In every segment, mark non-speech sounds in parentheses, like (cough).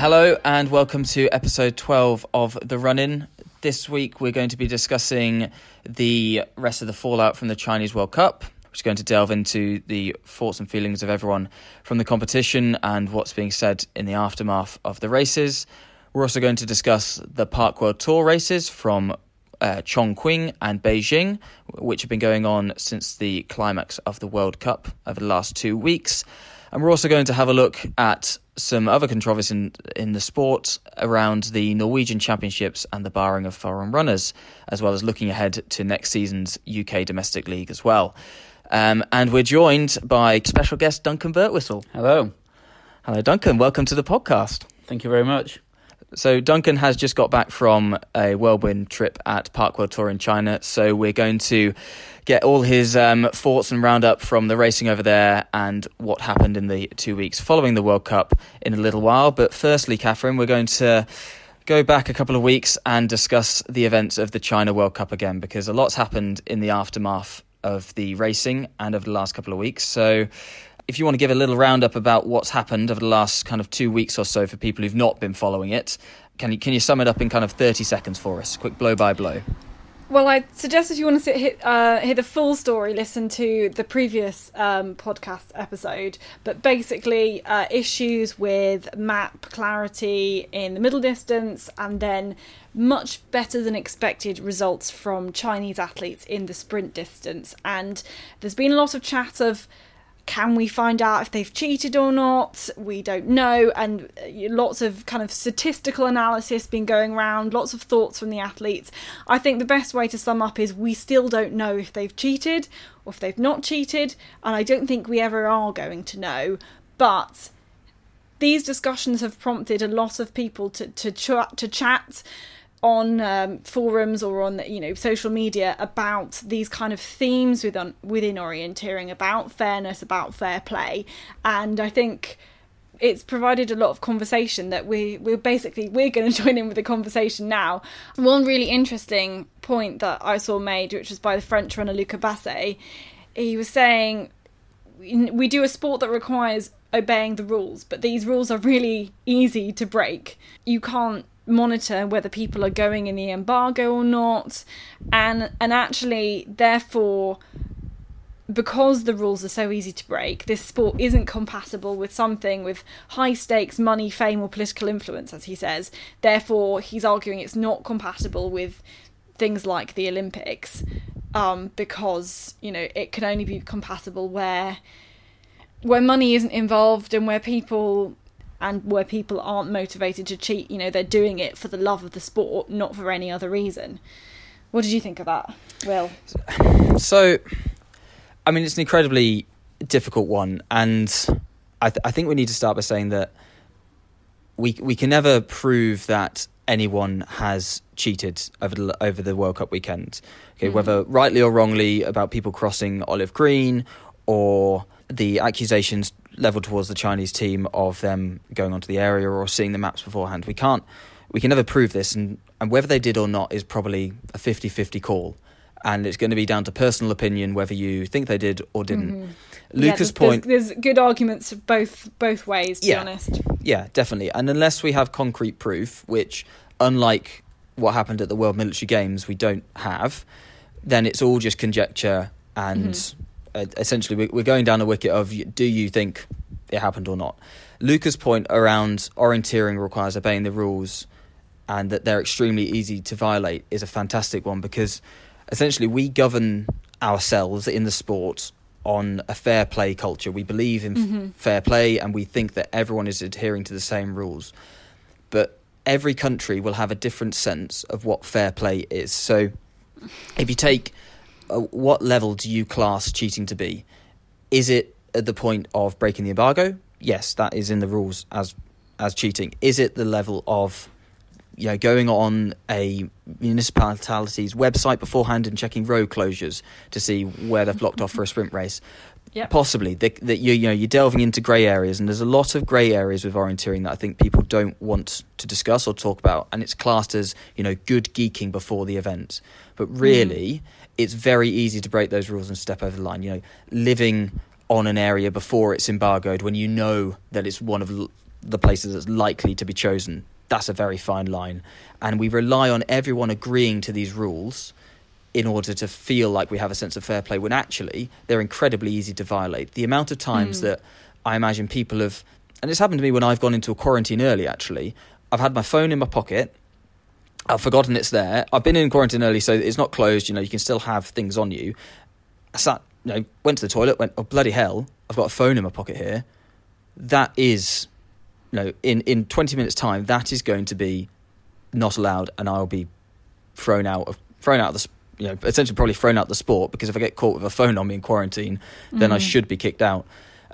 Hello and welcome to episode 12 of The Run In. This week we're going to be discussing the rest of the fallout from the Chinese World Cup, is going to delve into the thoughts and feelings of everyone from the competition and what's being said in the aftermath of the races. We're also going to discuss the Park World Tour races from uh, Chongqing and Beijing, which have been going on since the climax of the World Cup over the last two weeks. And we're also going to have a look at some other controversy in, in the sport around the Norwegian Championships and the barring of foreign runners, as well as looking ahead to next season's UK Domestic League as well. Um, and we're joined by special guest Duncan Birtwistle. Hello. Hello, Duncan. Welcome to the podcast. Thank you very much. So Duncan has just got back from a whirlwind trip at Park World Tour in China. So we're going to get all his um, thoughts and roundup from the racing over there and what happened in the two weeks following the World Cup in a little while. But firstly, Katherine, we're going to go back a couple of weeks and discuss the events of the China World Cup again because a lot's happened in the aftermath of the racing and of the last couple of weeks. So if you want to give a little roundup about what's happened over the last kind of two weeks or so for people who've not been following it, can you can you sum it up in kind of thirty seconds for us? Quick blow by blow. Well, I suggest if you want to sit, hit, uh, hear the full story, listen to the previous um, podcast episode. But basically, uh, issues with map clarity in the middle distance, and then much better than expected results from Chinese athletes in the sprint distance. And there's been a lot of chat of can we find out if they've cheated or not? We don't know. And uh, lots of kind of statistical analysis been going around, lots of thoughts from the athletes. I think the best way to sum up is we still don't know if they've cheated or if they've not cheated. And I don't think we ever are going to know. But these discussions have prompted a lot of people to, to, ch- to chat on um, forums or on you know social media about these kind of themes within within orienteering about fairness about fair play. And i think it's provided a lot of conversation that we we're basically we're going (laughs) to join in with the conversation now. One really interesting point that i saw made which was by the french runner luca basset he was saying we do a sport that requires obeying the rules but these rules are really easy to break. You can't monitor whether people are going in the embargo or not. And and actually therefore because the rules are so easy to break this sport isn't compatible with something with high stakes money fame or political influence as he says. Therefore he's arguing it's not compatible with things like the olympics um, because you know it can only be compatible where where money isn't involved and where people and where people aren't motivated to cheat, you know, they're doing it for the love of the sport, not for any other reason. What did you think of that, Will? So, I mean, it's an incredibly difficult one, and I, th- I think we need to start by saying that we we can never prove that anyone has cheated over the over the World Cup weekend. Okay, mm. whether rightly or wrongly about people crossing olive green or the accusations leveled towards the Chinese team of them going onto the area or seeing the maps beforehand. We can't, we can never prove this, and, and whether they did or not is probably a 50 50 call. And it's going to be down to personal opinion whether you think they did or didn't. Mm-hmm. Lucas' yeah, there's, point. There's, there's, good arguments both both ways, to yeah, be honest. Yeah, definitely. And unless we have concrete proof, which, unlike what happened at the World Military Games, we don't have, then it's all just conjecture and. Mm-hmm essentially we're going down the wicket of do you think it happened or not. Luca's point around orienteering requires obeying the rules and that they're extremely easy to violate is a fantastic one because essentially we govern ourselves in the sport on a fair play culture. We believe in mm-hmm. fair play and we think that everyone is adhering to the same rules. But every country will have a different sense of what fair play is. So if you take uh, what level do you class cheating to be? Is it at the point of breaking the embargo? Yes, that is in the rules as as cheating. Is it the level of you know going on a municipality's website beforehand and checking road closures to see where they've blocked off for a sprint race? Yep. Possibly that that you you know you're delving into grey areas, and there's a lot of grey areas with orienteering that I think people don't want to discuss or talk about, and it's classed as you know good geeking before the event, but really. Mm it's very easy to break those rules and step over the line. You know, living on an area before it's embargoed when you know that it's one of the places that's likely to be chosen. That's a very fine line, and we rely on everyone agreeing to these rules in order to feel like we have a sense of fair play. When actually they're incredibly easy to violate. The amount of times Mm. that I imagine people have, and it's happened to me when I've gone into a quarantine early. Actually, I've had my phone in my pocket. I've forgotten it's there. I've been in quarantine early, so it's not closed. You know, you can still have things on you. I sat, you know, went to the toilet, went, oh bloody hell, I've got a phone in my pocket here. That is, you know, in in twenty minutes' time, that is going to be not allowed, and I'll be thrown out of thrown out of the, you know, essentially probably thrown out the sport because if I get caught with a phone on me in quarantine, then I Mm. should be kicked out.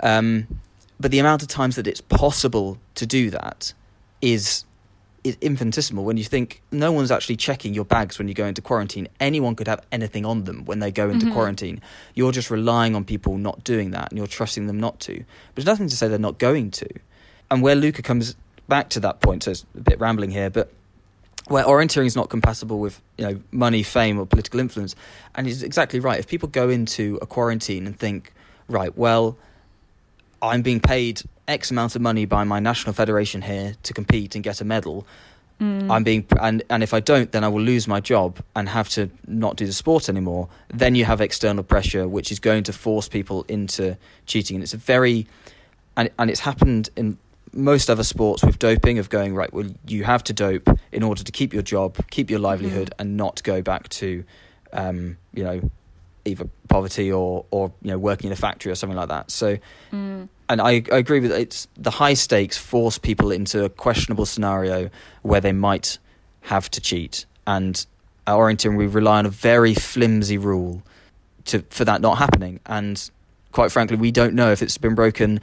Um, but the amount of times that it's possible to do that is is infinitesimal when you think no one's actually checking your bags when you go into quarantine. Anyone could have anything on them when they go into Mhm. quarantine. You're just relying on people not doing that and you're trusting them not to. But there's nothing to say they're not going to. And where Luca comes back to that point, so it's a bit rambling here, but where orienteering is not compatible with you know money, fame, or political influence, and he's exactly right. If people go into a quarantine and think, right, well, I'm being paid X amount of money by my national federation here to compete and get a medal. Mm. I'm being and and if I don't, then I will lose my job and have to not do the sport anymore. Then you have external pressure, which is going to force people into cheating, and it's a very and and it's happened in most other sports with doping of going right. Well, you have to dope in order to keep your job, keep your livelihood, and not go back to, um, you know, either poverty or or you know working in a factory or something like that. So Mm. and I, I agree with it's the high stakes force people into a questionable scenario where they might have to cheat and at orienteering we rely on a very flimsy rule to for that not happening and quite frankly we don't know if it's been broken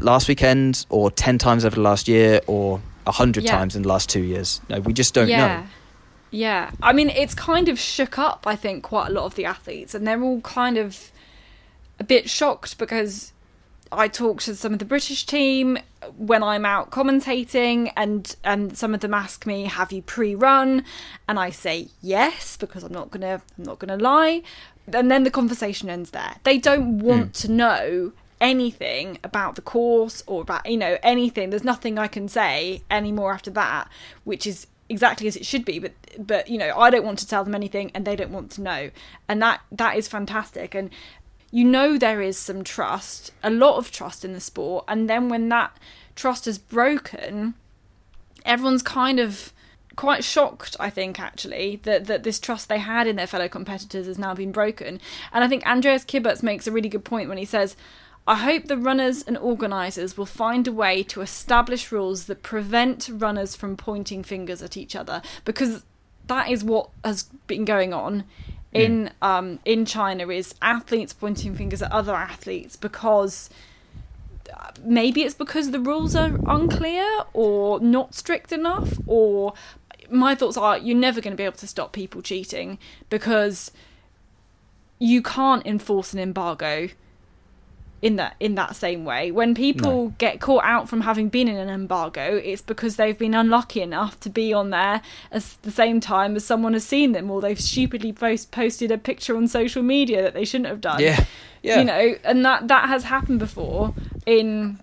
last weekend or 10 times over the last year or a 100 Yeah. times in the last 2 years no we just don't yeah. know Yeah. I mean, it's kind of shook up, I think, quite a lot of the athletes, and they're all kind of a bit shocked because I talk to some of the British team when I'm out commentating, and and some of them ask me, "Have you pre-run?" And I say yes because I'm not gonna I'm not gonna lie, and then the conversation ends there. They don't want hmm. to know anything about the course or about you know anything. There's nothing I can say anymore after that, which is exactly as it should be but but you know I don't want to tell them anything and they don't want to know. And that that is fantastic. And you know there is some trust a lot of trust in the sport. And then when that trust is broken everyone's kind of quite shocked i think actually that that this trust they had in their fellow competitors has now been broken. And i think andreas kyburz makes a really good point when he says I hope the runners and organisers will find a way to establish rules that prevent runners from pointing fingers at each other because that is what has been going on in um, in China is athletes pointing fingers at other athletes because uh, maybe it's because the rules are unclear or not strict enough or my thoughts are you're never going to be able to stop people cheating because you can't enforce an embargo in that in that same way. When people No. get caught out from having been in an embargo, it's because they've been unlucky enough to be on there at the same time as someone has seen them, or they've stupidly post, posted a picture on social media that they shouldn't have done. yeah yeah You know, and that that has happened before in.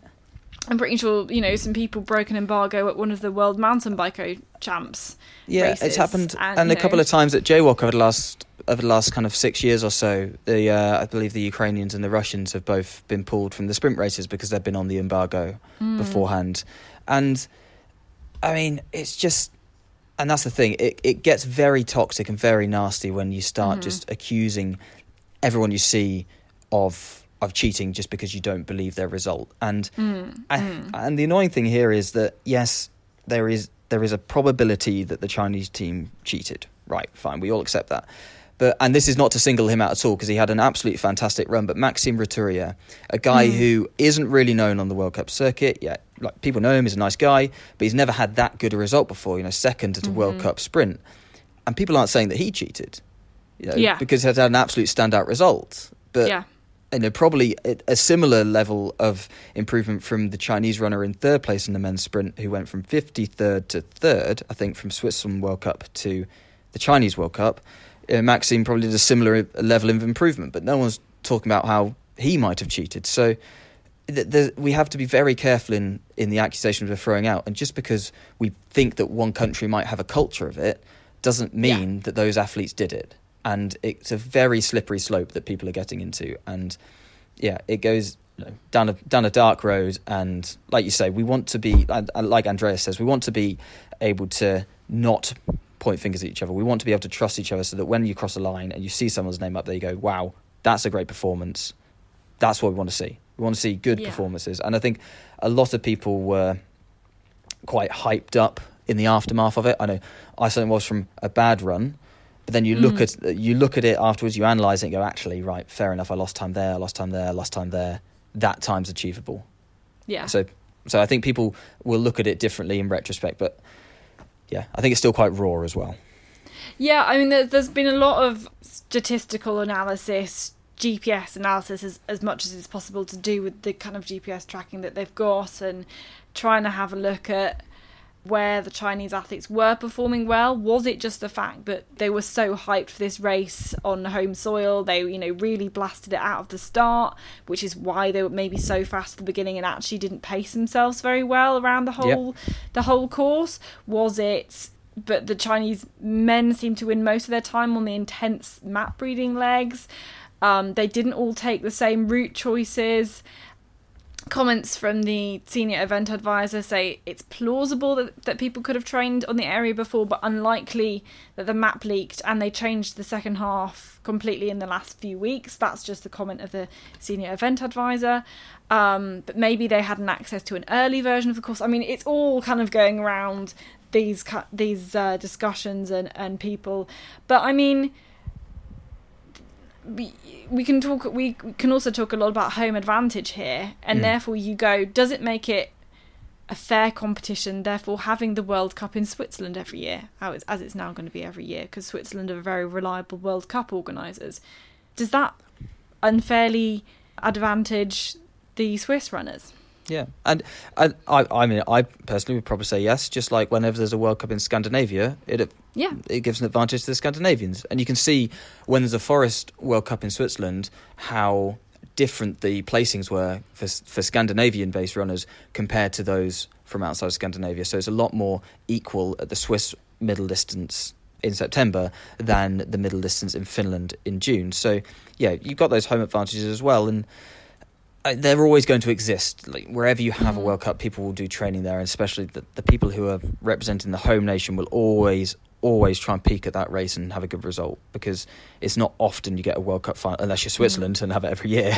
I'm pretty sure you know some people broke an embargo at one of the world mountain bike champs. Yeah, races, it's happened, and, and, a couple of times at JWOC over the last over the last kind of six years or so. The uh, I believe the Ukrainians and the Russians have both been pulled from the sprint races because they've been on the embargo Mm. beforehand, and I mean it's just. And that's the thing. It it gets very toxic and very nasty when you start Mhm. just accusing everyone you see of of cheating just because you don't believe their result. And Mm, I, mm. and the annoying thing here is that yes, there is there is a probability that the Chinese team cheated. Right, fine, we all accept that. But and this is not to single him out at all because he had an absolutely fantastic run. But Maxime Rauturier, a guy Mm. who isn't really known on the World Cup circuit yet, like people know him, he's a nice guy, but he's never had that good a result before. You know, second at a World Mhm. Cup sprint, and people aren't saying that he cheated. You know, Yeah. because he had an absolute standout result. But yeah. you know, probably a, a similar level of improvement from the Chinese runner in third place in the men's sprint, who went from 53rd to third, I think, from Switzerland World Cup to the Chinese World Cup. Uh, Maxime probably did a similar level of improvement, but no one's talking about how he might have cheated. So th- th- we have to be very careful in, in the accusations we're throwing out. And just because we think that one country might have a culture of it doesn't mean that those athletes did it. And it's a very slippery slope that people are getting into. And yeah, it goes you know, down a down a dark road. And like you say, we want to be like Andreas says, we want to be able to not point fingers at each other. We want to be able to trust each other so that when you cross a line and you see someone's name up there, you go, "Wow, that's a great performance." That's what we want to see. We want to see good Yeah. performances. And I think a lot of people were quite hyped up in the aftermath of it. I know I certainly was from a bad run, but then you look Mm. at you look at it afterwards, you analyse it, and go, actually, right, fair enough. I lost time there, I lost time there, I lost time there. That time's achievable. Yeah. So, so I think people will look at it differently in retrospect, but yeah, I think it's still quite raw as well. Yeah, I mean, there, there's been a lot of statistical analysis, GPS analysis, as, as much as it's possible to do with the kind of GPS tracking that they've got, and trying to have a look at where the Chinese athletes were performing well. Was it just the fact that they were so hyped for this race on home soil? They, you know, really blasted it out of the start, which is why they were maybe so fast at the beginning and actually didn't pace themselves very well around the whole the whole course. Was it but the Chinese men seem to win most of their time on the intense map reading legs. Um, they didn't all take the same route choices. Comments from the senior event advisor say it's plausible that, that people could have trained on the area before, but unlikely that the map leaked and they changed the second half completely in the last few weeks. That's just the comment of the senior event advisor. Um, but maybe they hadn't access to an early version of the course. I mean, it's all kind of going around these these uh, discussions and, and people. But I mean, we, we can talk. We can also talk a lot about home advantage here, and Mm. therefore you go. Does it make it a fair competition? Therefore, having the World Cup in Switzerland every year, it's, as it's now going to be every year, because Switzerland are very reliable World Cup organisers. Does that unfairly advantage the Swiss runners? Yeah, and I, I, I mean, I personally would probably say yes. Just like whenever there's a World Cup in Scandinavia, it Yeah. it gives an advantage to the Scandinavians, and you can see when there's a Forest World Cup in Switzerland how different the placings were for for Scandinavian-based runners compared to those from outside of Scandinavia. So it's a lot more equal at the Swiss middle distance in September than the middle distance in Finland in June. So yeah, you've got those home advantages as well, and they're always going to exist. Like wherever you have a Mhm. World Cup, people will do training there, and especially the, the people who are representing the home nation will always, always try and peak at that race and have a good result because it's not often you get a World Cup final unless you're Switzerland and have it every year.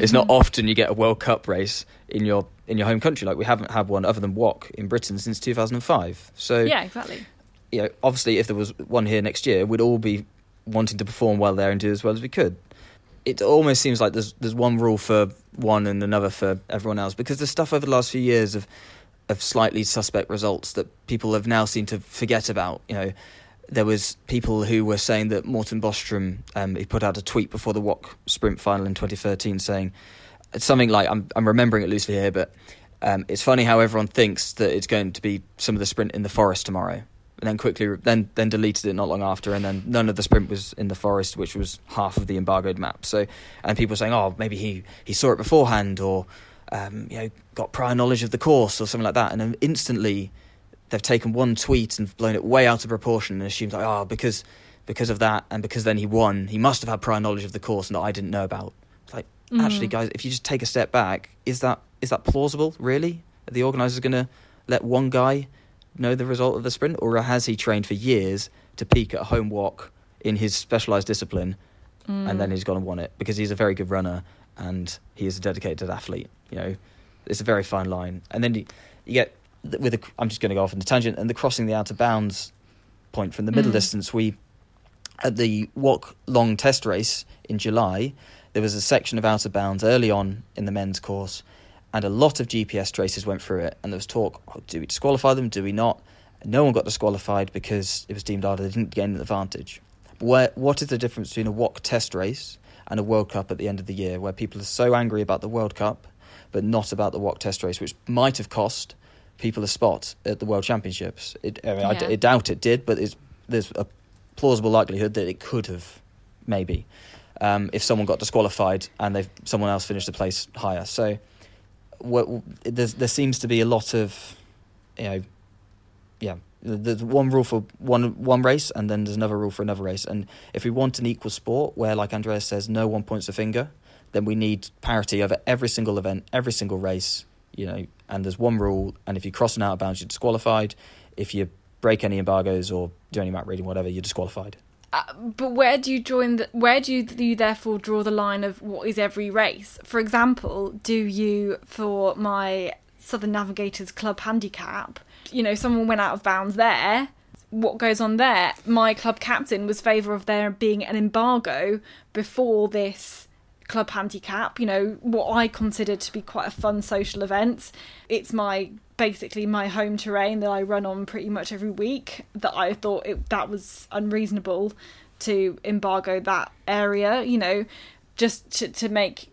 it's not often you get a World Cup race in your in your home country. Like we haven't had one other than WOC in Britain since 2005. So Yeah, exactly. you know, obviously, if there was one here next year, we'd all be wanting to perform well there and do as well as we could. It almost seems like there's there's one rule for one and another for everyone else because the stuff over the last few years of of slightly suspect results that people have now seemed to forget about. You know, there was people who were saying that Mårten Boström um, he put out a tweet before the WOC sprint final in 2013 saying something like I'm I'm remembering it loosely here, but um, it's funny how everyone thinks that it's going to be some of the sprint in the forest tomorrow, and then quickly then then deleted it not long after, and then none of the sprint was in the forest, which was half of the embargoed map. So, and people saying, oh, maybe he he saw it beforehand, or um, you know, got prior knowledge of the course, or something like that, and then instantly they've taken one tweet and blown it way out of proportion and assumed like, oh, because because of that, and because then he won, he must have had prior knowledge of the course and that I didn't know about. It's like actually, Mm. guys, if you just take a step back, is that is that plausible? Really, are the organisers going to let one guy know the result of the sprint, or has he trained for years to peak at a home WOC in his specialised discipline, and then Mm. he's gone and won it because he's a very good runner and he is a dedicated athlete. You know, it's a very fine line, and then you, you get with the, I'm just going to go off on the tangent and the crossing the outer bounds point from the middle Mm. distance. We at the WOC long test race in July, there was a section of outer bounds early on in the men's course, and a lot of GPS traces went through it. And there was talk: oh, do we disqualify them? Do we not? No one got disqualified because it was deemed either they didn't gain an advantage. Where, what is the difference between a WOC test race and a World Cup at the end of the year, where people are so angry about the World Cup, but not about the WOC test race, which might have cost people a spot at the World Championships? It, I, mean, Yeah. I doubt it did, but it's, there's a plausible likelihood that it could have, maybe, um, if someone got disqualified and they someone else finished a place higher. So, there's, there seems to be a lot of, you know, yeah, there's one rule for one one race, and then there's another rule for another race. And if we want an equal sport, where like Andreas says, no one points a finger, then we need parity over every single event, every single race. You know, and there's one rule, and if you cross an out of bounds, you're disqualified. If you break any embargoes or do any map reading, whatever, you're disqualified. Uh, but where do you join the, where do you, do you therefore draw the line of what is every race? For example do you for my southern navigators club handicap you know someone went out of bounds there what goes on there? My club captain was favour of there being an embargo before this club handicap you know what i consider to be quite a fun social event. It's my basically my home terrain that I run on pretty much every week that I thought it, that was unreasonable to embargo that area you know just to, to make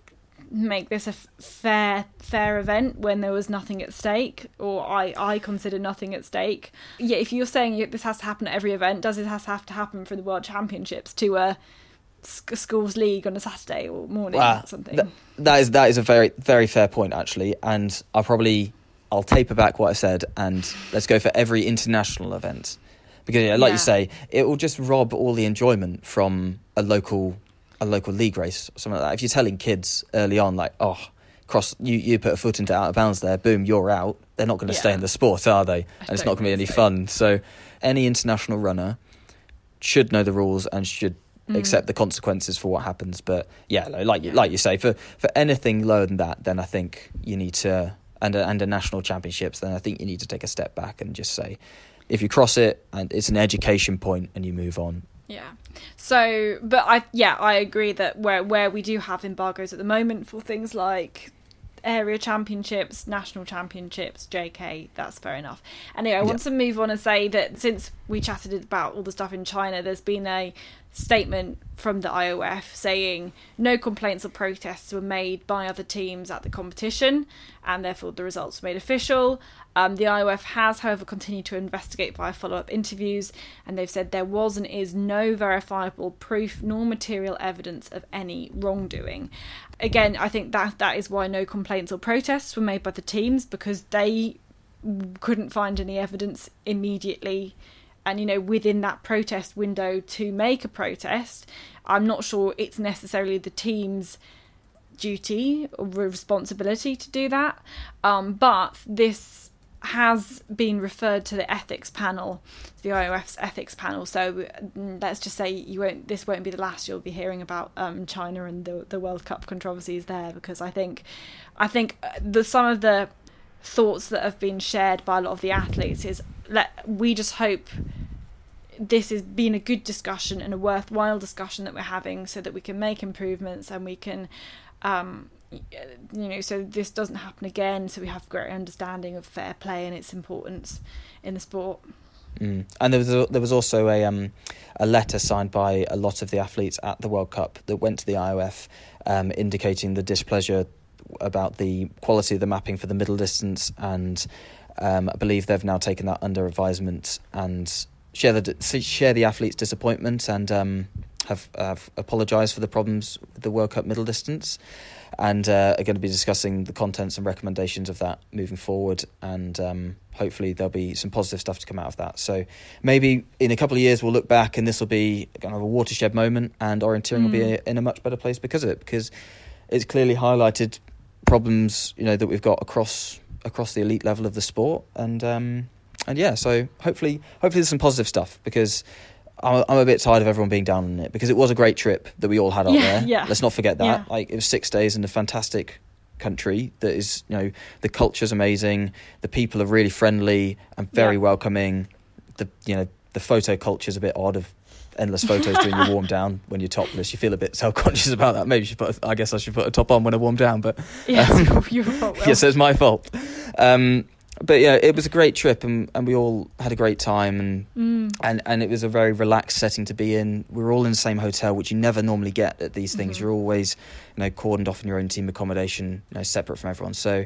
make this a fair fair event when there was nothing at stake or I I consider nothing at stake. Yeah if you're saying this has to happen at every event does it has have to happen for the world championships to a schools league on a Saturday or morning or something th- that is that is a very very fair point actually and I'll probably I'll taper back what I said and let's go for every international event. Because, yeah, like yeah. you say, it will just rob all the enjoyment from a local a local league race or something like that. If you're telling kids early on, like, oh, cross you, you put a foot into out of bounds there, boom, you're out. They're not going to yeah. stay in the sport, are they? And it's not going to be any so. fun. So, any international runner should know the rules and should mm. accept the consequences for what happens. But yeah, like like you say, for for anything lower than that, then I think you need to and a, and a national championships, then I think you need to take a step back and just say, if you cross it and it's an education point and you move on. Yeah. So, but I yeah I agree that where where we do have embargoes at the moment for things like area championships, national championships, JK, that's fair enough. Anyway, I want to move on and say that since we chatted about all the stuff in China, there's been a statement from the IOF saying no complaints or protests were made by other teams at the competition and therefore the results were made official. Um, the IOF has, however, continued to investigate via follow up interviews and they've said there was and is no verifiable proof nor material evidence of any wrongdoing. Again, I think that that is why no complaints or protests were made by the teams because they couldn't find any evidence immediately and you know within that protest window to make a protest i'm not sure it's necessarily the team's duty or responsibility to do that um, but this has been referred to the ethics panel the IOF's ethics panel. So mm, let's just say you won't this won't be the last you'll be hearing about um, China and the the World Cup controversies there because I think I think uh, the some of the thoughts that have been shared by a lot of the athletes is let we just hope this has been a good discussion and a worthwhile discussion that we're having so that we can make improvements and we can um, you know so this doesn't happen again so we have great understanding of fair play and its importance in the sport mm. and there was a, there was also a um, a letter signed by a lot of the athletes at the World Cup that went to the IOF um, indicating the displeasure about the quality of the mapping for the middle distance, and um, I believe they've now taken that under advisement and share the share the athletes' disappointment and um, have have apologised for the problems with the World Cup middle distance, and uh, are going to be discussing the contents and recommendations of that moving forward, and um, hopefully there'll be some positive stuff to come out of that. So maybe in a couple of years we'll look back and this will be kind of a watershed moment, and orienteering mm. will be mm. in a much better place because of it, because it's clearly highlighted problems you know that we've got across across the elite level of the sport, and um, and yeah, so hopefully hopefully there's some positive stuff because. I'm, I'm a bit tired of everyone being down on it because it was a great trip that we all had up yeah, there. Yeah. Let's not forget that. Yeah. Like it was six days in a fantastic country that is, you know, the culture's amazing, the people are really friendly and very yeah. welcoming. The you know the photo culture is a bit odd of endless photos during your warm (laughs) down when you're topless. You feel a bit self conscious about that. Maybe you should put. I guess I should put a top on when I warm down. But yes, um, (laughs) your fault. (laughs) Yes, it's my fault. Um, but yeah, it was a great trip, and, and we all had a great time, and mm. and and it was a very relaxed setting to be in. We were all in the same hotel, which you never normally get at these things. Mm-hmm. You're always, you know, cordoned off in your own team accommodation, you know, separate from everyone. So,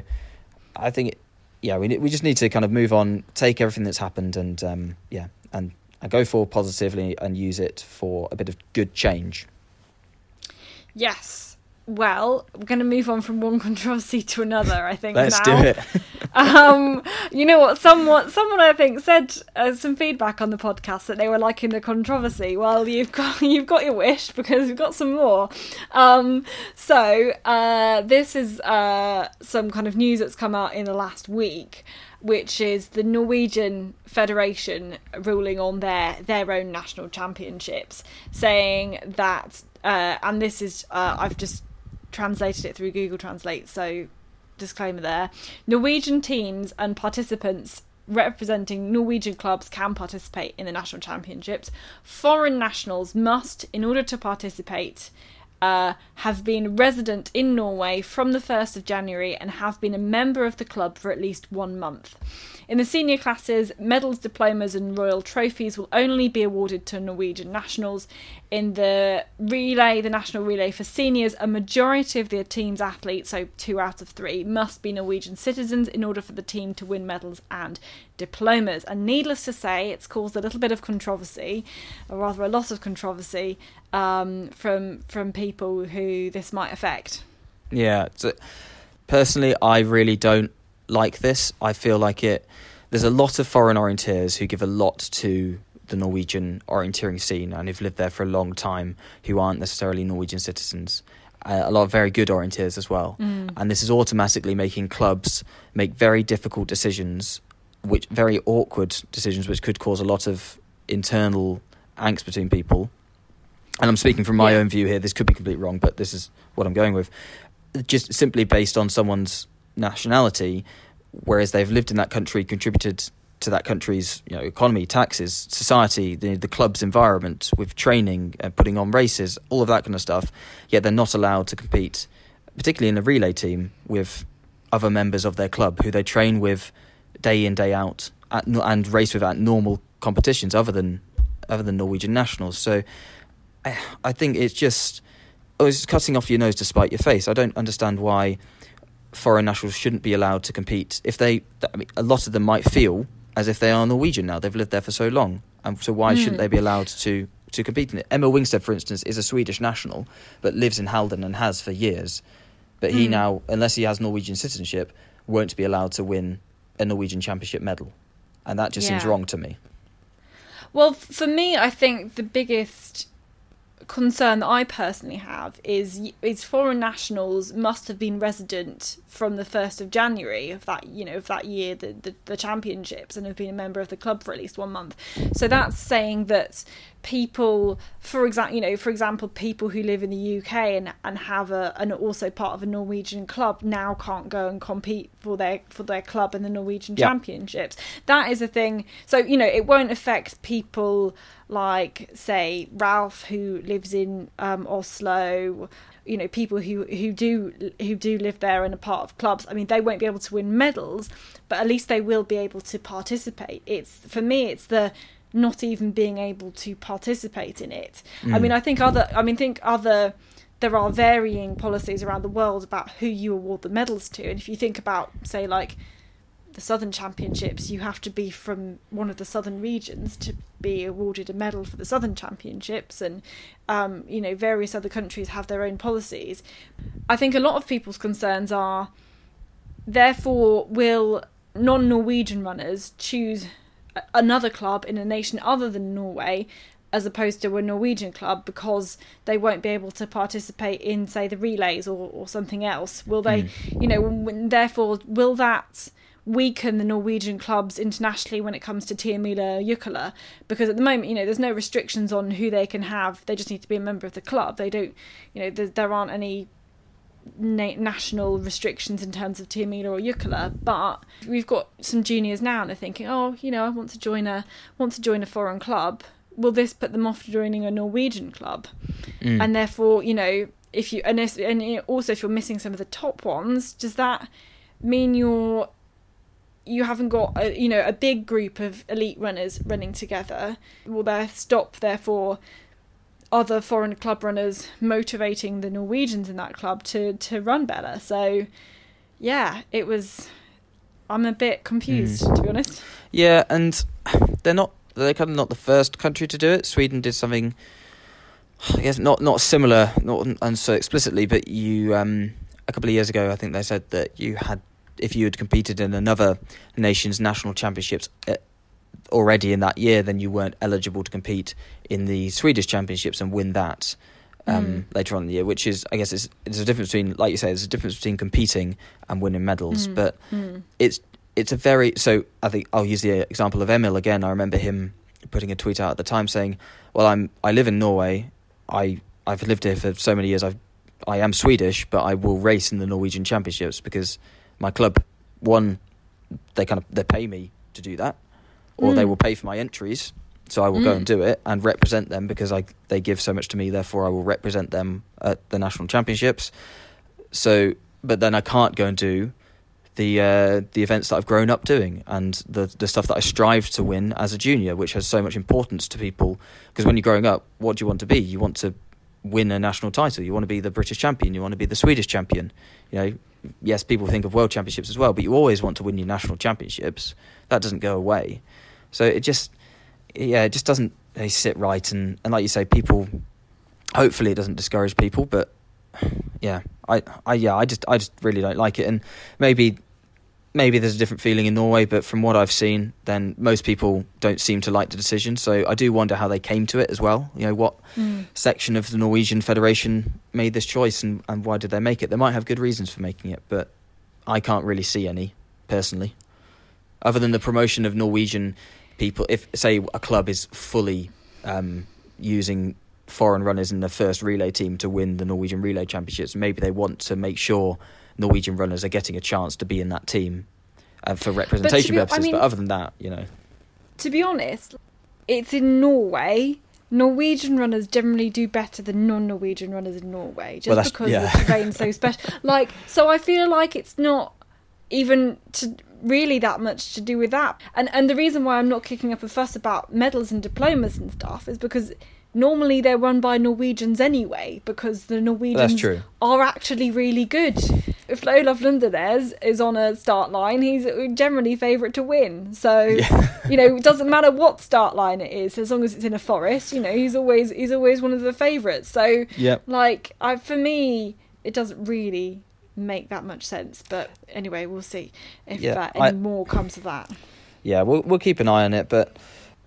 I think, it, yeah, we we just need to kind of move on, take everything that's happened, and um, yeah, and and go forward positively and use it for a bit of good change. Yes. Well, we're going to move on from one controversy to another. I think. Let's now. do it. (laughs) um, you know what? Someone, someone I think said uh, some feedback on the podcast that they were liking the controversy. Well, you've got (laughs) you've got your wish because we've got some more. Um, so uh, this is uh, some kind of news that's come out in the last week, which is the Norwegian Federation ruling on their their own national championships, saying that, uh, and this is uh, I've just translated it through Google Translate, so disclaimer there. Norwegian teams and participants representing Norwegian clubs can participate in the national championships. Foreign nationals must, in order to participate, uh, have been resident in Norway from the 1st of January and have been a member of the club for at least one month. In the senior classes, medals, diplomas, and royal trophies will only be awarded to Norwegian nationals. In the relay, the national relay for seniors, a majority of the team's athletes, so two out of three, must be Norwegian citizens in order for the team to win medals and diplomas. And needless to say, it's caused a little bit of controversy, or rather a lot of controversy, um, from from people who this might affect. Yeah. So personally, I really don't like this. I feel like it. There's a lot of foreign orienteers who give a lot to the Norwegian orienteering scene and who've lived there for a long time who aren't necessarily Norwegian citizens. Uh, a lot of very good orienteers as well. Mm. And this is automatically making clubs make very difficult decisions, which very awkward decisions, which could cause a lot of internal angst between people. And I'm speaking from my Yeah. own view here. This could be completely wrong, but this is what I'm going with. Just simply based on someone's nationality, whereas they've lived in that country, contributed to that country's you know economy, taxes, society, the the club's environment, with training, uh, putting on races, all of that kind of stuff. Yet they're not allowed to compete, particularly in a relay team, with other members of their club who they train with day in day out at, and race with at normal competitions, other than other than Norwegian nationals. So I, I think it's just oh, it's cutting off your nose to spite your face. I don't understand why foreign nationals shouldn't be allowed to compete if they. I mean, a lot of them might feel as if they are Norwegian now. They've lived there for so long, and so why shouldn't Mm. they be allowed to to compete in it? Emil Wingstedt, for instance, is a Swedish national, but lives in Halden and has for years. But he Mm. now, unless he has Norwegian citizenship, won't be allowed to win a Norwegian championship medal, and that just seems wrong to me. Well, for me, I think the biggest concern that I personally have is is foreign nationals must have been resident from the first of January of that you know of that year the, the the championships and have been a member of the club for at least one month. So that's saying that people, for example, you know, for example, people who live in the UK and and have a and are also part of a Norwegian club now can't go and compete for their for their club in the Norwegian Yeah. championships. That is a thing. So you know, it won't affect people like say Ralph who lives in um, Oslo. You know, people who who do who do live there and are part of clubs. I mean, they won't be able to win medals, but at least they will be able to participate. It's for me, it's the not even being able to participate in it. I Mm. mean, I think other. I mean, think other. There are varying policies around the world about who you award the medals to, and if you think about, say, like the Southern Championships, you have to be from one of the southern regions to be awarded a medal for the Southern Championships, and um, you know various other countries have their own policies. I think a lot of people's concerns are, therefore, will non-Norwegian runners choose another club in a nation other than Norway? As opposed to a Norwegian club, because they won't be able to participate in, say, the relays or, or something else. Will they, Mm. you know, therefore, will that weaken the Norwegian clubs internationally when it comes to Tiomila Jukola? Because at the moment, you know, there's no restrictions on who they can have. They just need to be a member of the club. They don't, you know, there, there aren't any na- national restrictions in terms of Tiomila or Jukola. But we've got some juniors now, and they're thinking, oh, you know, I want to join a want to join a foreign club. Will this put them off joining a Norwegian club? Mm. and therefore you know if you and, if, and also if you're missing some of the top ones does that mean you're you haven't got a, you know a big group of elite runners running together will there stop therefore other foreign club runners motivating the Norwegians in that club to to run better so yeah it was I'm a bit confused Mm. to be honest Yeah, and they're not they're kind of not the first country to do it. Sweden did something I guess not not similar, not and so explicitly, but you um, a couple of years ago, I think they said that you had if you had competed in another nation's national championships already in that year, then you weren't eligible to compete in the Swedish championships and win that um, mm. later on in the year. Which is, I guess, it's, there's a difference between, like you say, there's a difference between competing and winning medals. Mm. But mm. it's it's a very so. I think I'll use the example of Emil again. I remember him putting a tweet out at the time saying, "Well, I'm I live in Norway. I I've lived here for so many years. I've I am Swedish, but I will race in the Norwegian Championships because my club, one, they kind of they pay me to do that, or mm. they will pay for my entries, so I will mm. go and do it and represent them because I they give so much to me. Therefore, I will represent them at the national championships. So, but then I can't go and do the uh, the events that I've grown up doing and the the stuff that I strive to win as a junior, which has so much importance to people. Because when you're growing up, what do you want to be? You want to win a national title. You want to be the British champion. You want to be the Swedish champion. You know, yes, people think of world championships as well, but you always want to win your national championships. That doesn't go away. So it just, yeah, it just doesn't they sit right. And, and like you say, people, hopefully it doesn't discourage people, but yeah, I, I, yeah, I just, I just really don't like it. And maybe maybe there's a different feeling in Norway, but from what I've seen, then most people don't seem to like the decision. So I do wonder how they came to it as well. You know, what mm. section of the Norwegian Federation made this choice and, and why did they make it? They might have good reasons for making it, but I can't really see any personally. Other than the promotion of Norwegian people, if, say, a club is fully um, using foreign runners in the first relay team to win the Norwegian Relay Championships, maybe they want to make sure Norwegian runners are getting a chance to be in that team uh, for representation but be, purposes. I mean, but other than that, you know. To be honest, it's in Norway. Norwegian runners generally do better than non-Norwegian runners in Norway, just well, because yeah. the terrain's so special. (laughs) Like, so I feel like it's not even to really that much to do with that. And and the reason why I'm not kicking up a fuss about medals and diplomas and stuff is because normally they're run by Norwegians anyway because the Norwegians are actually really good. If Olav Lundanes is on a start line, he's generally favourite to win. So yeah. you know, it doesn't matter what start line it is, as long as it's in a forest. You know, he's always he's always one of the favourites. So yeah, like I for me, it doesn't really make that much sense. But anyway, we'll see if yeah, uh, any I, more comes of that. Yeah, we'll we'll keep an eye on it, but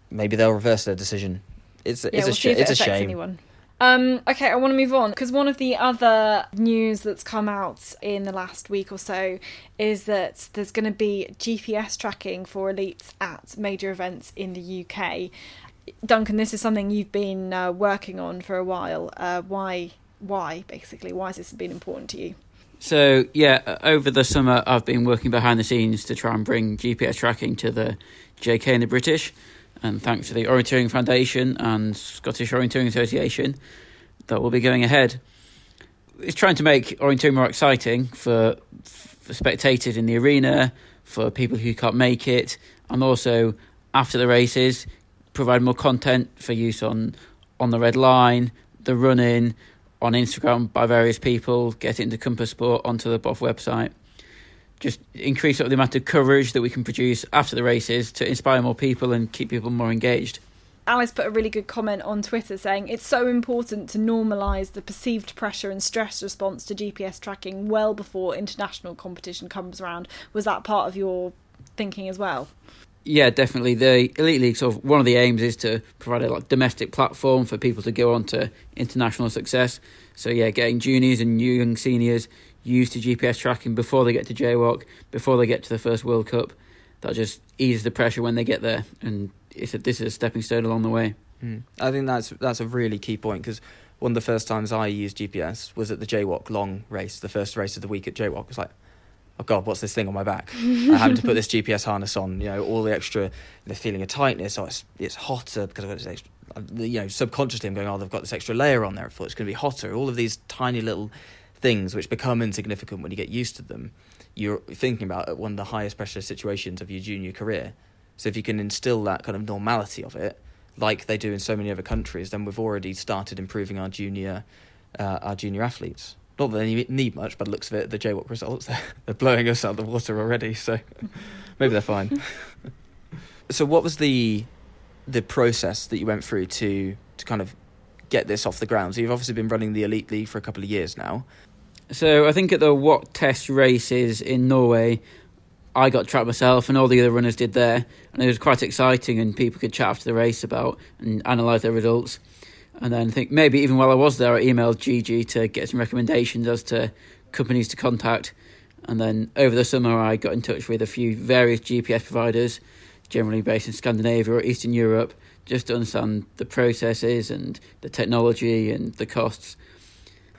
maybe they'll reverse their decision it's yeah, it's we'll a sh- it it's a shame. Anyone. Um, okay, I want to move on because one of the other news that's come out in the last week or so is that there's going to be GPS tracking for elites at major events in the UK. Duncan, this is something you've been uh, working on for a while. Uh, why? Why basically? Why has this been important to you? So yeah, over the summer I've been working behind the scenes to try and bring GPS tracking to the JK and the British and thanks to the Orienteering Foundation and Scottish Orienteering Association, that will be going ahead. It's trying to make orienteering more exciting for, for spectators in the arena, for people who can't make it, and also after the races, provide more content for use on on the red line, the running, on Instagram by various people, get into Compass Sport onto the BOF website just increase the amount of coverage that we can produce after the races to inspire more people and keep people more engaged. Alice put a really good comment on Twitter saying it's so important to normalise the perceived pressure and stress response to GPS tracking well before international competition comes around. Was that part of your thinking as well? Yeah, definitely. The elite league sort of one of the aims is to provide a like domestic platform for people to go on to international success. So yeah, getting juniors and new young seniors used to GPS tracking before they get to JWOC, before they get to the first World Cup. That just eases the pressure when they get there, and it's a, this is a stepping stone along the way. Mm. I think that's that's a really key point because one of the first times I used GPS was at the JWOC long race, the first race of the week at JWOC. It's like, oh god, what's this thing on my back? I having to put this GPS harness on. You know, all the extra, the feeling of tightness. Oh, it's it's hotter because I've got this extra. You know, subconsciously I'm going, oh, they've got this extra layer on there. It's going to be hotter. All of these tiny little things which become insignificant when you get used to them, you're thinking about at one of the highest pressure situations of your junior career. So if you can instill that kind of normality of it, like they do in so many other countries, then we've already started improving our junior uh, our junior athletes. Not that they need much, but looks of it, the JWOC results they're blowing us out of the water already. So (laughs) maybe they're fine. (laughs) so what was the the process that you went through to to kind of get this off the ground? So you've obviously been running the Elite League for a couple of years now. So I think at the WOC Test races in Norway, I got trapped myself, and all the other runners did there, and it was quite exciting, and people could chat after the race about and analyse their results. And then I think maybe even while I was there, I emailed Gigi to get some recommendations as to companies to contact. And then over the summer, I got in touch with a few various GPS providers, generally based in Scandinavia or Eastern Europe, just to understand the processes and the technology and the costs.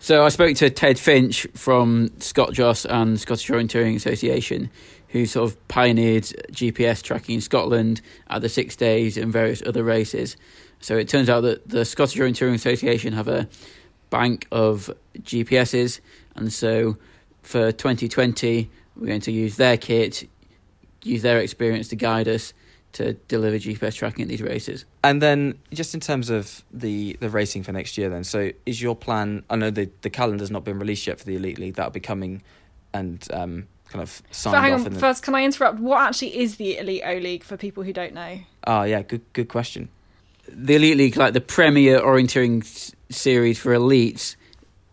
So I spoke to Ted Finch from ScotJOS and Scottish Orienteering Association, who sort of pioneered GPS tracking in Scotland at the Six Days and various other races. So it turns out that the Scottish Orienteering Association have a bank of GPSs, and so for 2020 we're going to use their kit, use their experience to guide us to deliver GPS tracking at these races. And then, just in terms of the, the racing for next year, then, so is your plan? I know the, the calendar's not been released yet for the Elite League. That'll be coming and um, kind of signed So hang off. on, in the, first, can I interrupt? What actually is the Elite O League for people who don't know? Oh, yeah, good good question. The Elite League, like the premier orienteering s- series for elites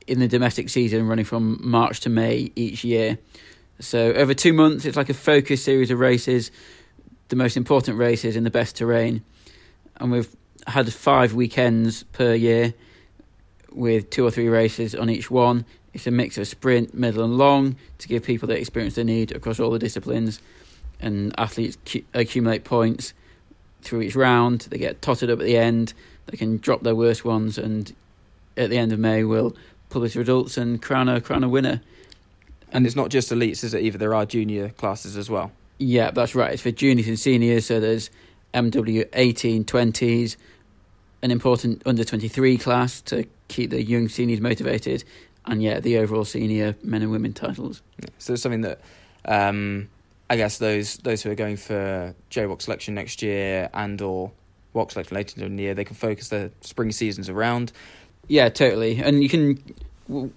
in the domestic season, running from March to May each year. So over two months, it's like a focused series of races, the most important races in the best terrain, and we've had five weekends per year with two or three races on each one. It's a mix of sprint, middle, and long to give people the experience they need across all the disciplines, and athletes cu- accumulate points through each round. They get totted up at the end. They can drop their worst ones, and at the end of May, we'll publish results and crown a crown a winner. And it's not just elites, is it? Either there are junior classes as well. Yeah, that's right. It's for juniors and seniors. So there's MW 18, 20s, an important under 23 class to keep the young seniors motivated, and yeah, the overall senior men and women titles. So it's something that um, I guess those those who are going for JWOC selection next year and or WOC selection later in the year, they can focus their spring seasons around. Yeah, totally. And you can,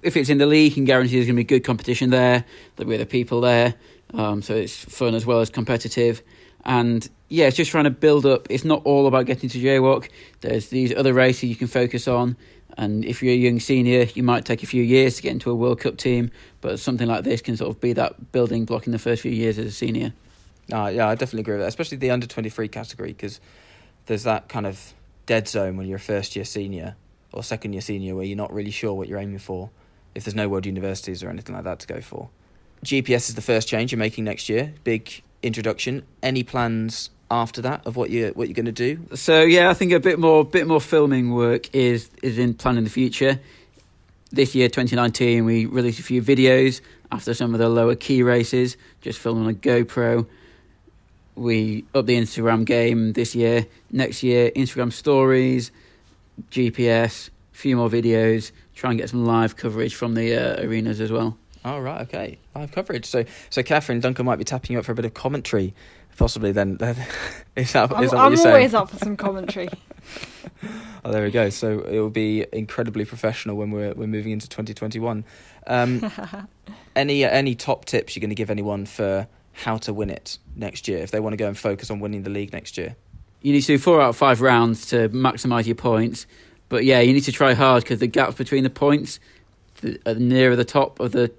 if it's in the league, you can guarantee there's going to be good competition there. There'll be other people there, um, so it's fun as well as competitive. And yeah, it's just trying to build up. It's not all about getting to JWOC. There's these other races you can focus on. And if you're a young senior, you might take a few years to get into a World Cup team, but something like this can sort of be that building block in the first few years as a senior. Uh, yeah, I definitely agree with that, especially the under twenty three category because there's that kind of dead zone when you're a first year senior or second year senior where you're not really sure what you're aiming for if there's no world universities or anything like that to go for. GPS is the first change you're making next year. Big introduction. Any plans after that of what you what you're going to do? So yeah, I think a bit more bit more filming work is is in plan in the future. This year, 2019, we released a few videos after some of the lower key races, just filming on a GoPro. We up the Instagram game this year. Next year, Instagram stories, GPS, a few more videos. Try and get some live coverage from the uh, arenas as well. Oh right, okay, live coverage. So so Katherine Duncan might be tapping you up for a bit of commentary, possibly. Then (laughs) is that, I'm, that what I'm you're saying? always up for some commentary. (laughs) (laughs) Oh, there we go. So it will be incredibly professional when we're we're moving into 2021. Um, any any top tips you're going to give anyone for how to win it next year if they want to go and focus on winning the league next year? you need to do four out of five rounds to maximise your points. But yeah, you need to try hard because the gaps between the points, the, uh, nearer the top of the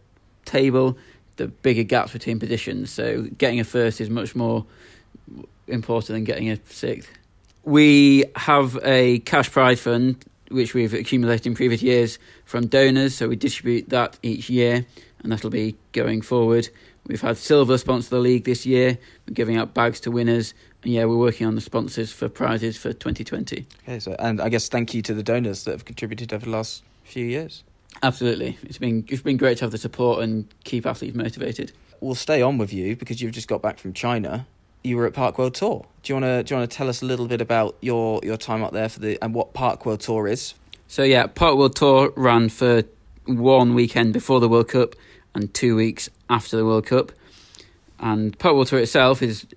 table, the bigger gaps between positions. So getting a first is much more important than getting a sixth. We have a cash prize fund which we've accumulated in previous years from donors, so we distribute that each year, and that'll be going forward. We've had Silver sponsor the league this year. We're giving out bags to winners, and yeah, we're working on the sponsors for prizes for 2020. Okay, so and I guess thank you to the donors that have contributed over the last few years. Absolutely, it's been it's been great to have the support and keep athletes motivated. We'll stay on with you because you've just got back from China. You were at Park World Tour. Do you want to do you want to tell us a little bit about your your time up there for the and what Park World Tour is? So yeah, Park World Tour ran for one weekend before the World Cup and two weeks after the World Cup. And Park World Tour itself is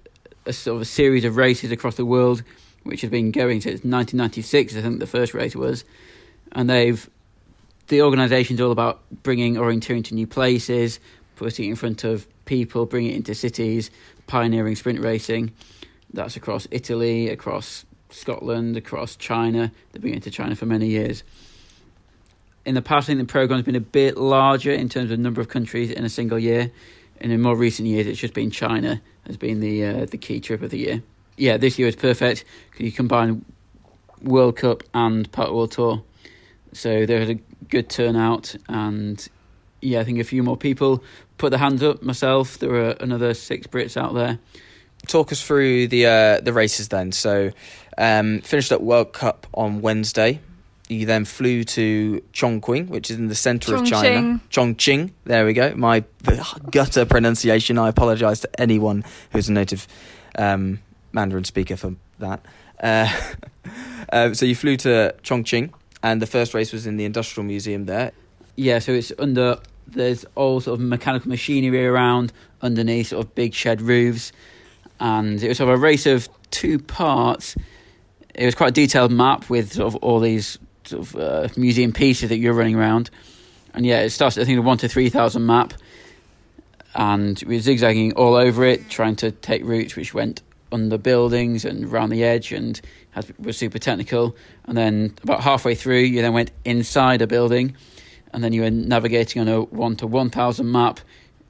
a sort of a series of races across the world, which has been going since 1996. I think the first race was, and they've the organisation's all about bringing orienteering to new places, putting it in front of people, bringing it into cities, pioneering sprint racing. That's across Italy, across Scotland, across China. They've been going to China for many years. In the past, I think the program's been a bit larger in terms of number of countries in a single year. And in more recent years, it's just been China has been the uh, the key trip of the year. Yeah, this year is perfect because you combine World Cup and Park World Tour. So there was a good turnout, and yeah, I think a few more people put their hands up. Myself, there were another six Brits out there. Talk us through the uh, the races then. So, um, finished up World Cup on Wednesday. You then flew to Chongqing, which is in the centre of China. Chongqing. There we go. My (laughs) gutter pronunciation. I apologise to anyone who's a native um, Mandarin speaker for that. Uh, (laughs) uh, so you flew to Chongqing, and the first race was in the Industrial Museum there. Yeah, so it's under. There's all sort of mechanical machinery around underneath, sort of big shed roofs, and it was sort of a race of two parts. It was quite a detailed map with sort of all these sort of uh, museum pieces that you're running around. And yeah, it starts, I think, the 1 to 3,000 map. And we were zigzagging all over it, trying to take routes which went under buildings and around the edge and was super technical. And then about halfway through, you then went inside a building. And then you were navigating on a 1 to 1,000 map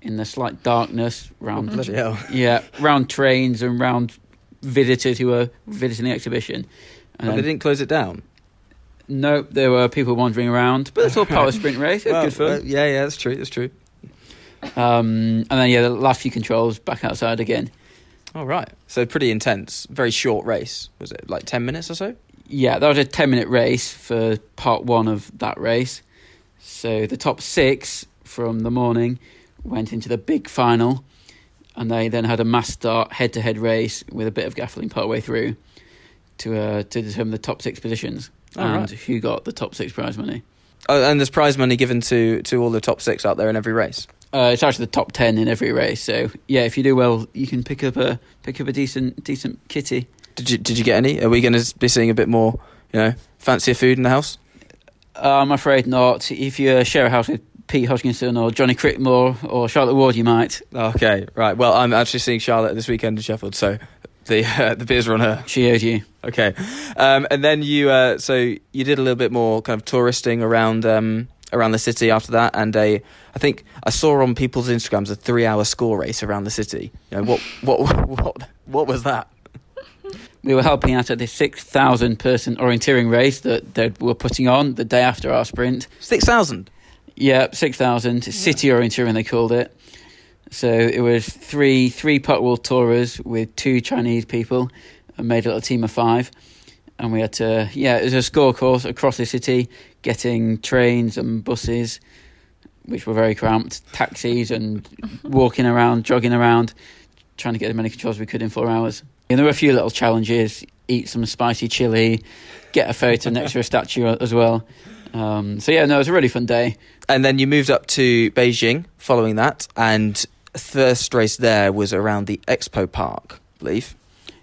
in the slight darkness round, oh, yeah, round trains and round visitors who were visiting the exhibition. And oh, they didn't close it down? No, there were people wandering around, but it's all part of sprint race. Well, good fun. Uh, yeah, yeah, that's true. That's true. Um, and then yeah, the last few controls back outside again. All oh, right. So pretty intense. Very short race. Was it like ten minutes or so? Yeah, that was a ten minute race for part one of that race. So the top six from the morning went into the big final, and they then had a mass start head to head race with a bit of gaffling part way through to uh, to determine the top six positions and right. who got the top six prize money. Oh, and there's prize money given to, to all the top six out there in every race. Uh, it's actually the top ten in every race. So yeah, if you do well, you can pick up a pick up a decent decent kitty. Did you did you get any? Are we going to be seeing a bit more, you know, fancier food in the house? Uh, I'm afraid not. If you share a house with Pete Hodgkinson or Johnny Crickmore or Charlotte Ward, you might. Okay, right. Well, I'm actually seeing Charlotte this weekend in Sheffield, so the uh, (laughs) the beers were on her. She owed you. Okay, um, and then you uh, so you did a little bit more kind of touristing around um, around the city after that, and a I think I saw on people's Instagrams a three hour score race around the city. You know what what (laughs) what what was that? We were helping out at the six thousand person orienteering race that they were putting on the day after our sprint. Six thousand. Yeah, six thousand city orienteering they called it. So it was three three Park World tourers with two Chinese people, and made a little team of five. And we had to, yeah, it was a score course across the city, getting trains and buses, which were very cramped, taxis, and (laughs) walking around, jogging around, trying to get as many controls as we could in four hours. And there were a few little challenges: eat some spicy chili, get a photo next to a statue as well. Um, so yeah, no, it was a really fun day. And then you moved up to Beijing following that, and first race there was around the Expo Park, I believe.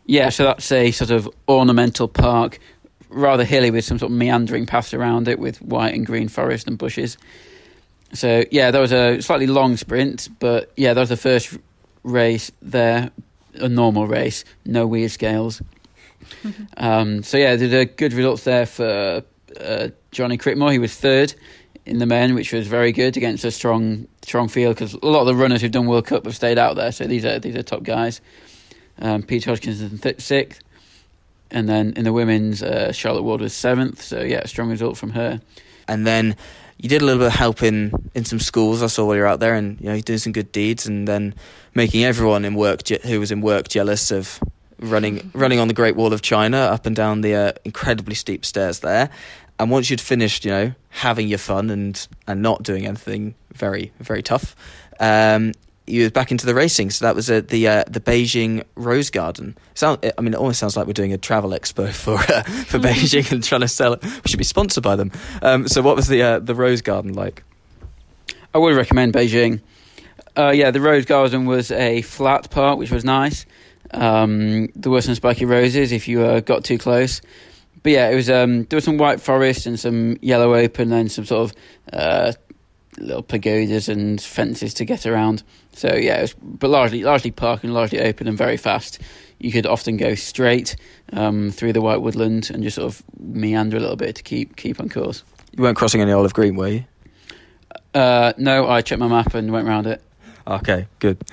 Yeah, so that's a sort of ornamental park, rather hilly with some sort of meandering paths around it with white and green forest and bushes. So yeah, that was a slightly long sprint, but yeah, that was the first race there, a normal race, no weird scales. (laughs) um, so yeah, did a good results there for uh, Johnny Crickmore. He was third in the men, which was very good against a strong strong field because a lot of the runners who've done World Cup have stayed out there. So these are these are top guys. Um, Peter Hodgkinson th- sixth, and then in the women's, uh, Charlotte Ward was seventh. So yeah, a strong result from her. And then you did a little bit of help in, in some schools. I saw while you were out there, and you know, you're doing some good deeds, and then making everyone in work je- who was in work jealous of running running on the Great Wall of China up and down the uh, incredibly steep stairs there. And once you'd finished, you know, having your fun and and not doing anything very very tough, um, you was back into the racing. So that was at the uh, the Beijing Rose Garden. Sound, I mean, it almost sounds like we're doing a travel expo (laughs) for uh, for Beijing and trying to sell it. We should be sponsored by them. Um, so what was the uh, the Rose Garden like? I would recommend Beijing. Uh, yeah, the Rose Garden was a flat part, which was nice. Um, there were some spiky roses if you uh, got too close but yeah, it was um, there was some white forest and some yellow open and some sort of uh, little pagodas and fences to get around. So yeah, it was, but largely largely park and largely open and very fast. you could often go straight um, through the white woodland and just sort of meander a little bit to keep keep on course. You weren't crossing any olive green, were you? Uh, no, I checked my map and went round it. Okay, good.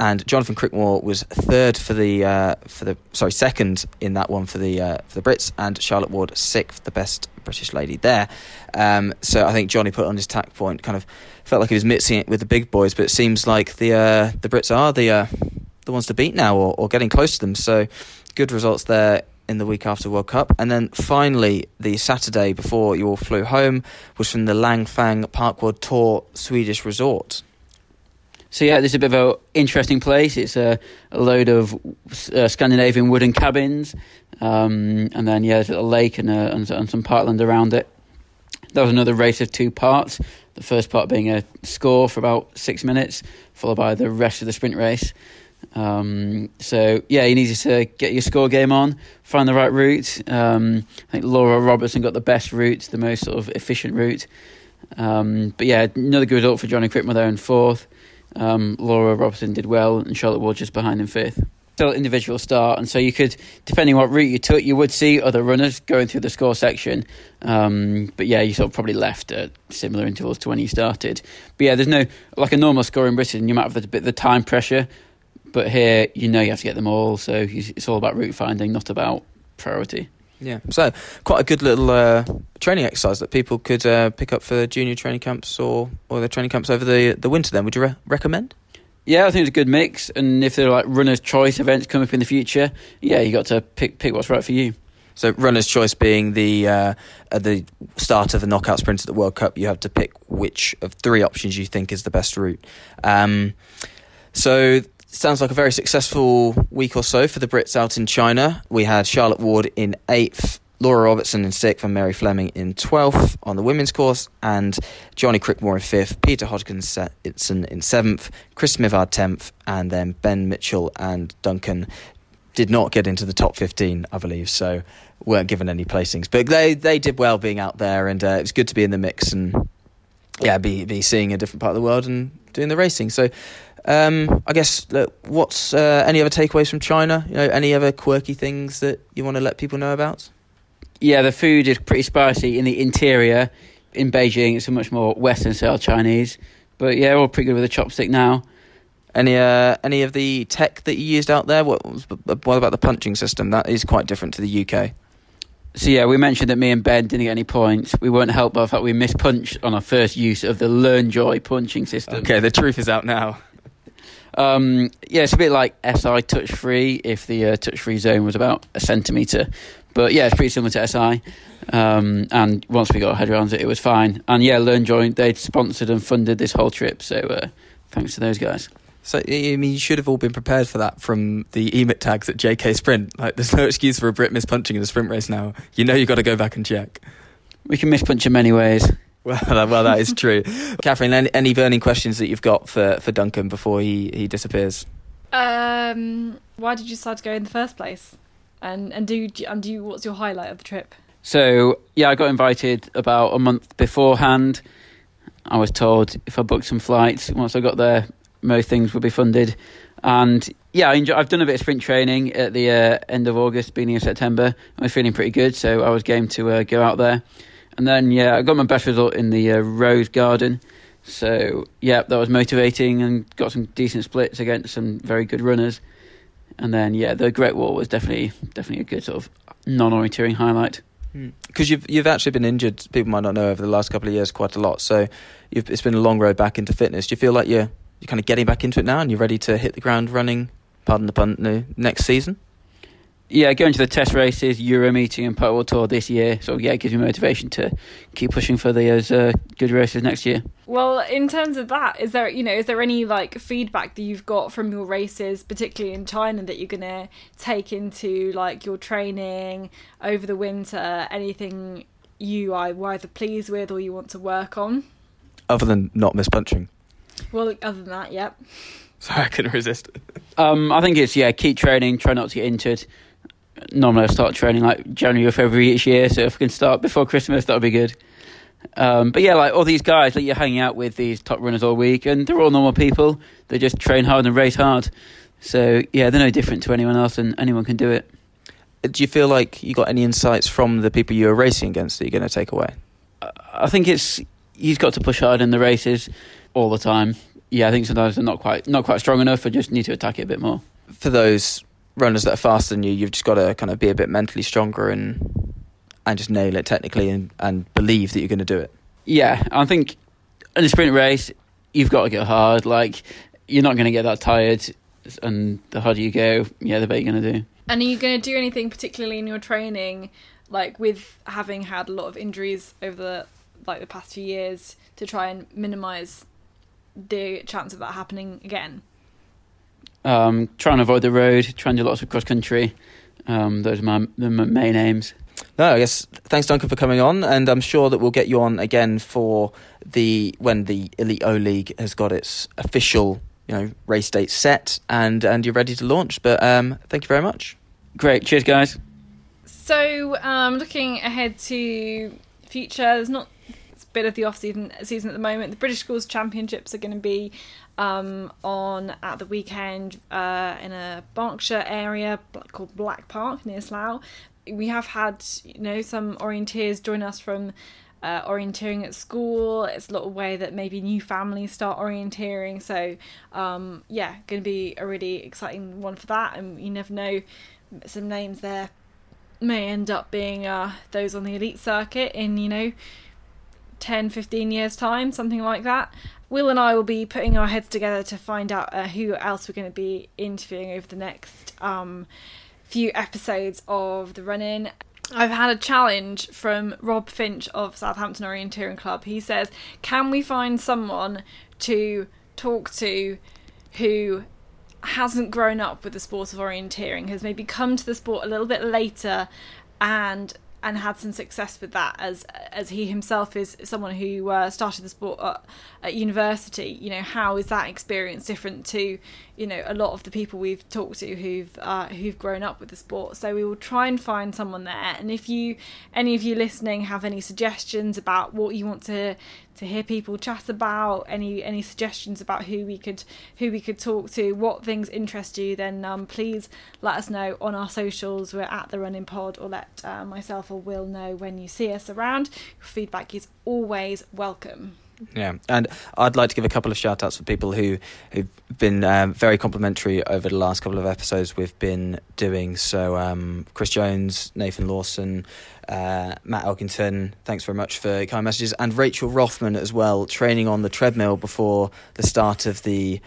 And Jonathan Crickmore was third for the uh, for the sorry second in that one for the uh, for the Brits, and Charlotte Ward sixth, the best British lady there. Um, so I think Johnny put on his tack point, kind of felt like he was mixing it with the big boys, but it seems like the uh, the Brits are the uh, the ones to beat now, or, or getting close to them. So good results there in the week after World Cup. And then finally, the Saturday before you all flew home was from the Langfang Park World Tour Swedish resort. So yeah, this is a bit of an interesting place. It's a, a load of uh, Scandinavian wooden cabins, um, and then yeah, there's a lake and, a, and, and some parkland around it. That was another race of two parts. The first part being a score for about six minutes, followed by the rest of the sprint race. Um, so yeah, you needed to get your score game on, find the right route. Um, I think Laura Robertson got the best route, the most sort of efficient route. Um, but yeah, another good result for Johnny Crickmore there in fourth. Um, Laura Robertson did well, and Charlotte Ward just behind in fifth. Still individual start, and so you could, depending what route you took, you would see other runners going through the score section. Um, but yeah, you sort of probably left at similar intervals to when you started. But yeah, there's no like a normal score in Britain. You might have a bit the time pressure, but here you know you have to get them all. So it's all about route finding, not about priority. Yeah, so quite a good little uh, training exercise that people could uh, pick up for junior training camps or or their training camps over the the winter. Then, would you re- recommend? Yeah, I think it's a good mix. And if there are like runners' choice events come up in the future, yeah, you got to pick pick what's right for you. So, runner's choice being the uh, at the start of the knockout sprint at the World Cup, you have to pick which of three options you think is the best route. Um, so, sounds like a very successful week or so for the Brits out in China. We had Charlotte Ward in eighth, Laura Robertson in sixth, and Mary Fleming in twelfth on the women's course, and Johnny Crickmore in fifth, Peter Hodgkinson in seventh, Chris Mivard tenth, and then Ben Mitchell and Duncan did not get into the top 15, I believe, so weren't given any placings. But they, they did well being out there, and uh, it was good to be in the mix and yeah, be be seeing a different part of the world and doing the racing. So um, I guess look, what's uh, any other takeaways from China? You know, any other quirky things that you want to let people know about? Yeah, the food is pretty spicy in the interior. In Beijing, it's a much more Western style Chinese. But yeah, all pretty good with a chopstick now. Any uh, any of the tech that you used out there? What what about the punching system? That is quite different to the UK. So yeah, we mentioned that me and Ben didn't get any points. We weren't helped by the fact we missed punch on our first use of the LearnJoy punching system. Okay, the truth is out now. Um, yeah, it's a bit like SI touch free if the uh, touch free zone was about a centimetre. But yeah, it's pretty similar to SI. Um, and once we got our head around it, it was fine. And yeah, LearnJoy, they'd sponsored and funded this whole trip. So uh, thanks to those guys. So I mean, you should have all been prepared for that from the EMIT tags at JK Sprint. Like, there's no excuse for a Brit mispunching in a sprint race now. You know, you've got to go back and check. We can mispunch in many ways. (laughs) Well, well, that is true. Katherine, any, any burning questions that you've got for, for Duncan before he, he disappears? Um, why did you decide to go in the first place? And and do and do you, what's your highlight of the trip? So yeah, I got invited about a month beforehand. I was told if I booked some flights once I got there, most things would be funded. And yeah, I enjoy, I've done a bit of sprint training at the uh, end of August, beginning of September. I was feeling pretty good, so I was game to uh, go out there. And then yeah, I got my best result in the uh, Rose Garden. So yeah, that was motivating and got some decent splits against some very good runners. And then yeah, the Great Wall was definitely definitely a good sort of non-orienteering highlight. Because you've you've actually been injured. People might not know over the last couple of years quite a lot. So it's been a long road back into fitness. Do you feel like you're you're kind of getting back into it now and you're ready to hit the ground running? Pardon the pun. No, next season. Yeah, going to the test races, Euro meeting, and Park World Tour this year. So yeah, it gives me motivation to keep pushing for those uh, good races next year. Well, in terms of that, is there you know is there any like feedback that you've got from your races, particularly in China, that you're gonna take into like your training over the winter? Anything you are either pleased with or you want to work on? Other than not mispunching. Well, other than that, yep. (laughs) Sorry, I couldn't resist. Um, I think it's yeah, keep training, try not to get injured. Normally, I start training like January or February each year, so if we can start before Christmas, that would be good. Um, but yeah, like all these guys that you're hanging out with, these top runners all week, and they're all normal people. They just train hard and race hard. So yeah, they're no different to anyone else, and anyone can do it. Do you feel like you got any insights from the people you were racing against that you're going to take away? I think it's you've got to push hard in the races all the time. Yeah, I think sometimes they're not quite not quite strong enough, or just need to attack it a bit more. For those runners that are faster than you, you've just got to kind of be a bit mentally stronger and and just nail it technically and, and believe that you're going to do it. Yeah, I think in a sprint race, you've got to go hard. Like you're not going to get that tired, and the harder you go, yeah, the better you're going to do. And are you going to do anything particularly in your training, like with having had a lot of injuries over the like the past few years, to try and minimise the chance of that happening again? Um, trying to avoid the road, trying to do lots of cross country. Um, those are my, my main aims. No, I guess thanks Duncan for coming on, and I'm sure that we'll get you on again for the when the Elite O League has got its official you know race date set and and you're ready to launch. But um, thank you very much. Great, cheers, guys. So, um, looking ahead to future, there's not it's a bit of the off season season at the moment. The British Schools Championships are going to be um, on at the weekend uh, in a Berkshire area called Black Park near Slough. We have had you know some orienteers join us from uh, orienteering at school. It's a little way that maybe new families start orienteering. So, um, yeah, going to be a really exciting one for that. And you never know, some names there may end up being uh, those on the elite circuit in, you know, 10, 15 years' time, something like that. Will and I will be putting our heads together to find out uh, who else we're going to be interviewing over the next um, few episodes of the run in. I've had a challenge from Rob Finch of Southampton Orienteering Club. He says, Can we find someone to talk to who hasn't grown up with the sport of orienteering, has maybe come to the sport a little bit later and and had some success with that as as he himself is someone who uh, started the sport at, at, university. You know how is that experience different to you know a lot of the people we've talked to who've uh, who've grown up with the sport? So we will try and find someone there. And if you any of you listening have any suggestions about what you want to to hear people chat about any any suggestions about who we could who we could talk to what things interest you then um, please let us know on our socials. We're at the Run In Pod or let uh, myself will know when you see us around your feedback is always welcome yeah, and I'd like to give a couple of shout outs for people who, who've been um, very complimentary over the last couple of episodes we've been doing. So, um, Chris Jones, Nathan Lawson, uh, Matt Elkington, thanks very much for kind messages, and Rachel Rothman as well, training on the treadmill before the start of the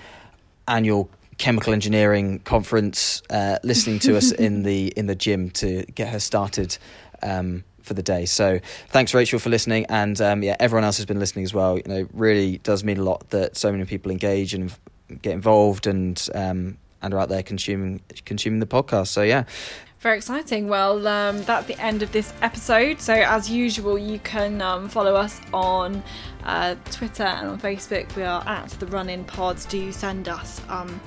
annual chemical engineering conference, uh, listening to us (laughs) in the in the gym to get her started. Um, for the day. So thanks, Rachel, for listening, and um, yeah, everyone else has been listening as well. You know, really does mean a lot that so many people engage and get involved and um, and are out there consuming consuming the podcast. So yeah. Very exciting. Well, um, that's the end of this episode. So, as usual, you can um, follow us on uh, Twitter and on Facebook. We are at the Run In Pods. Do send us um,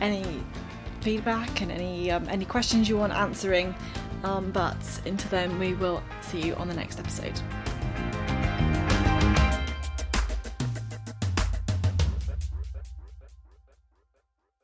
any feedback and any um, any questions you want answering. Um, but until then, we will see you on the next episode.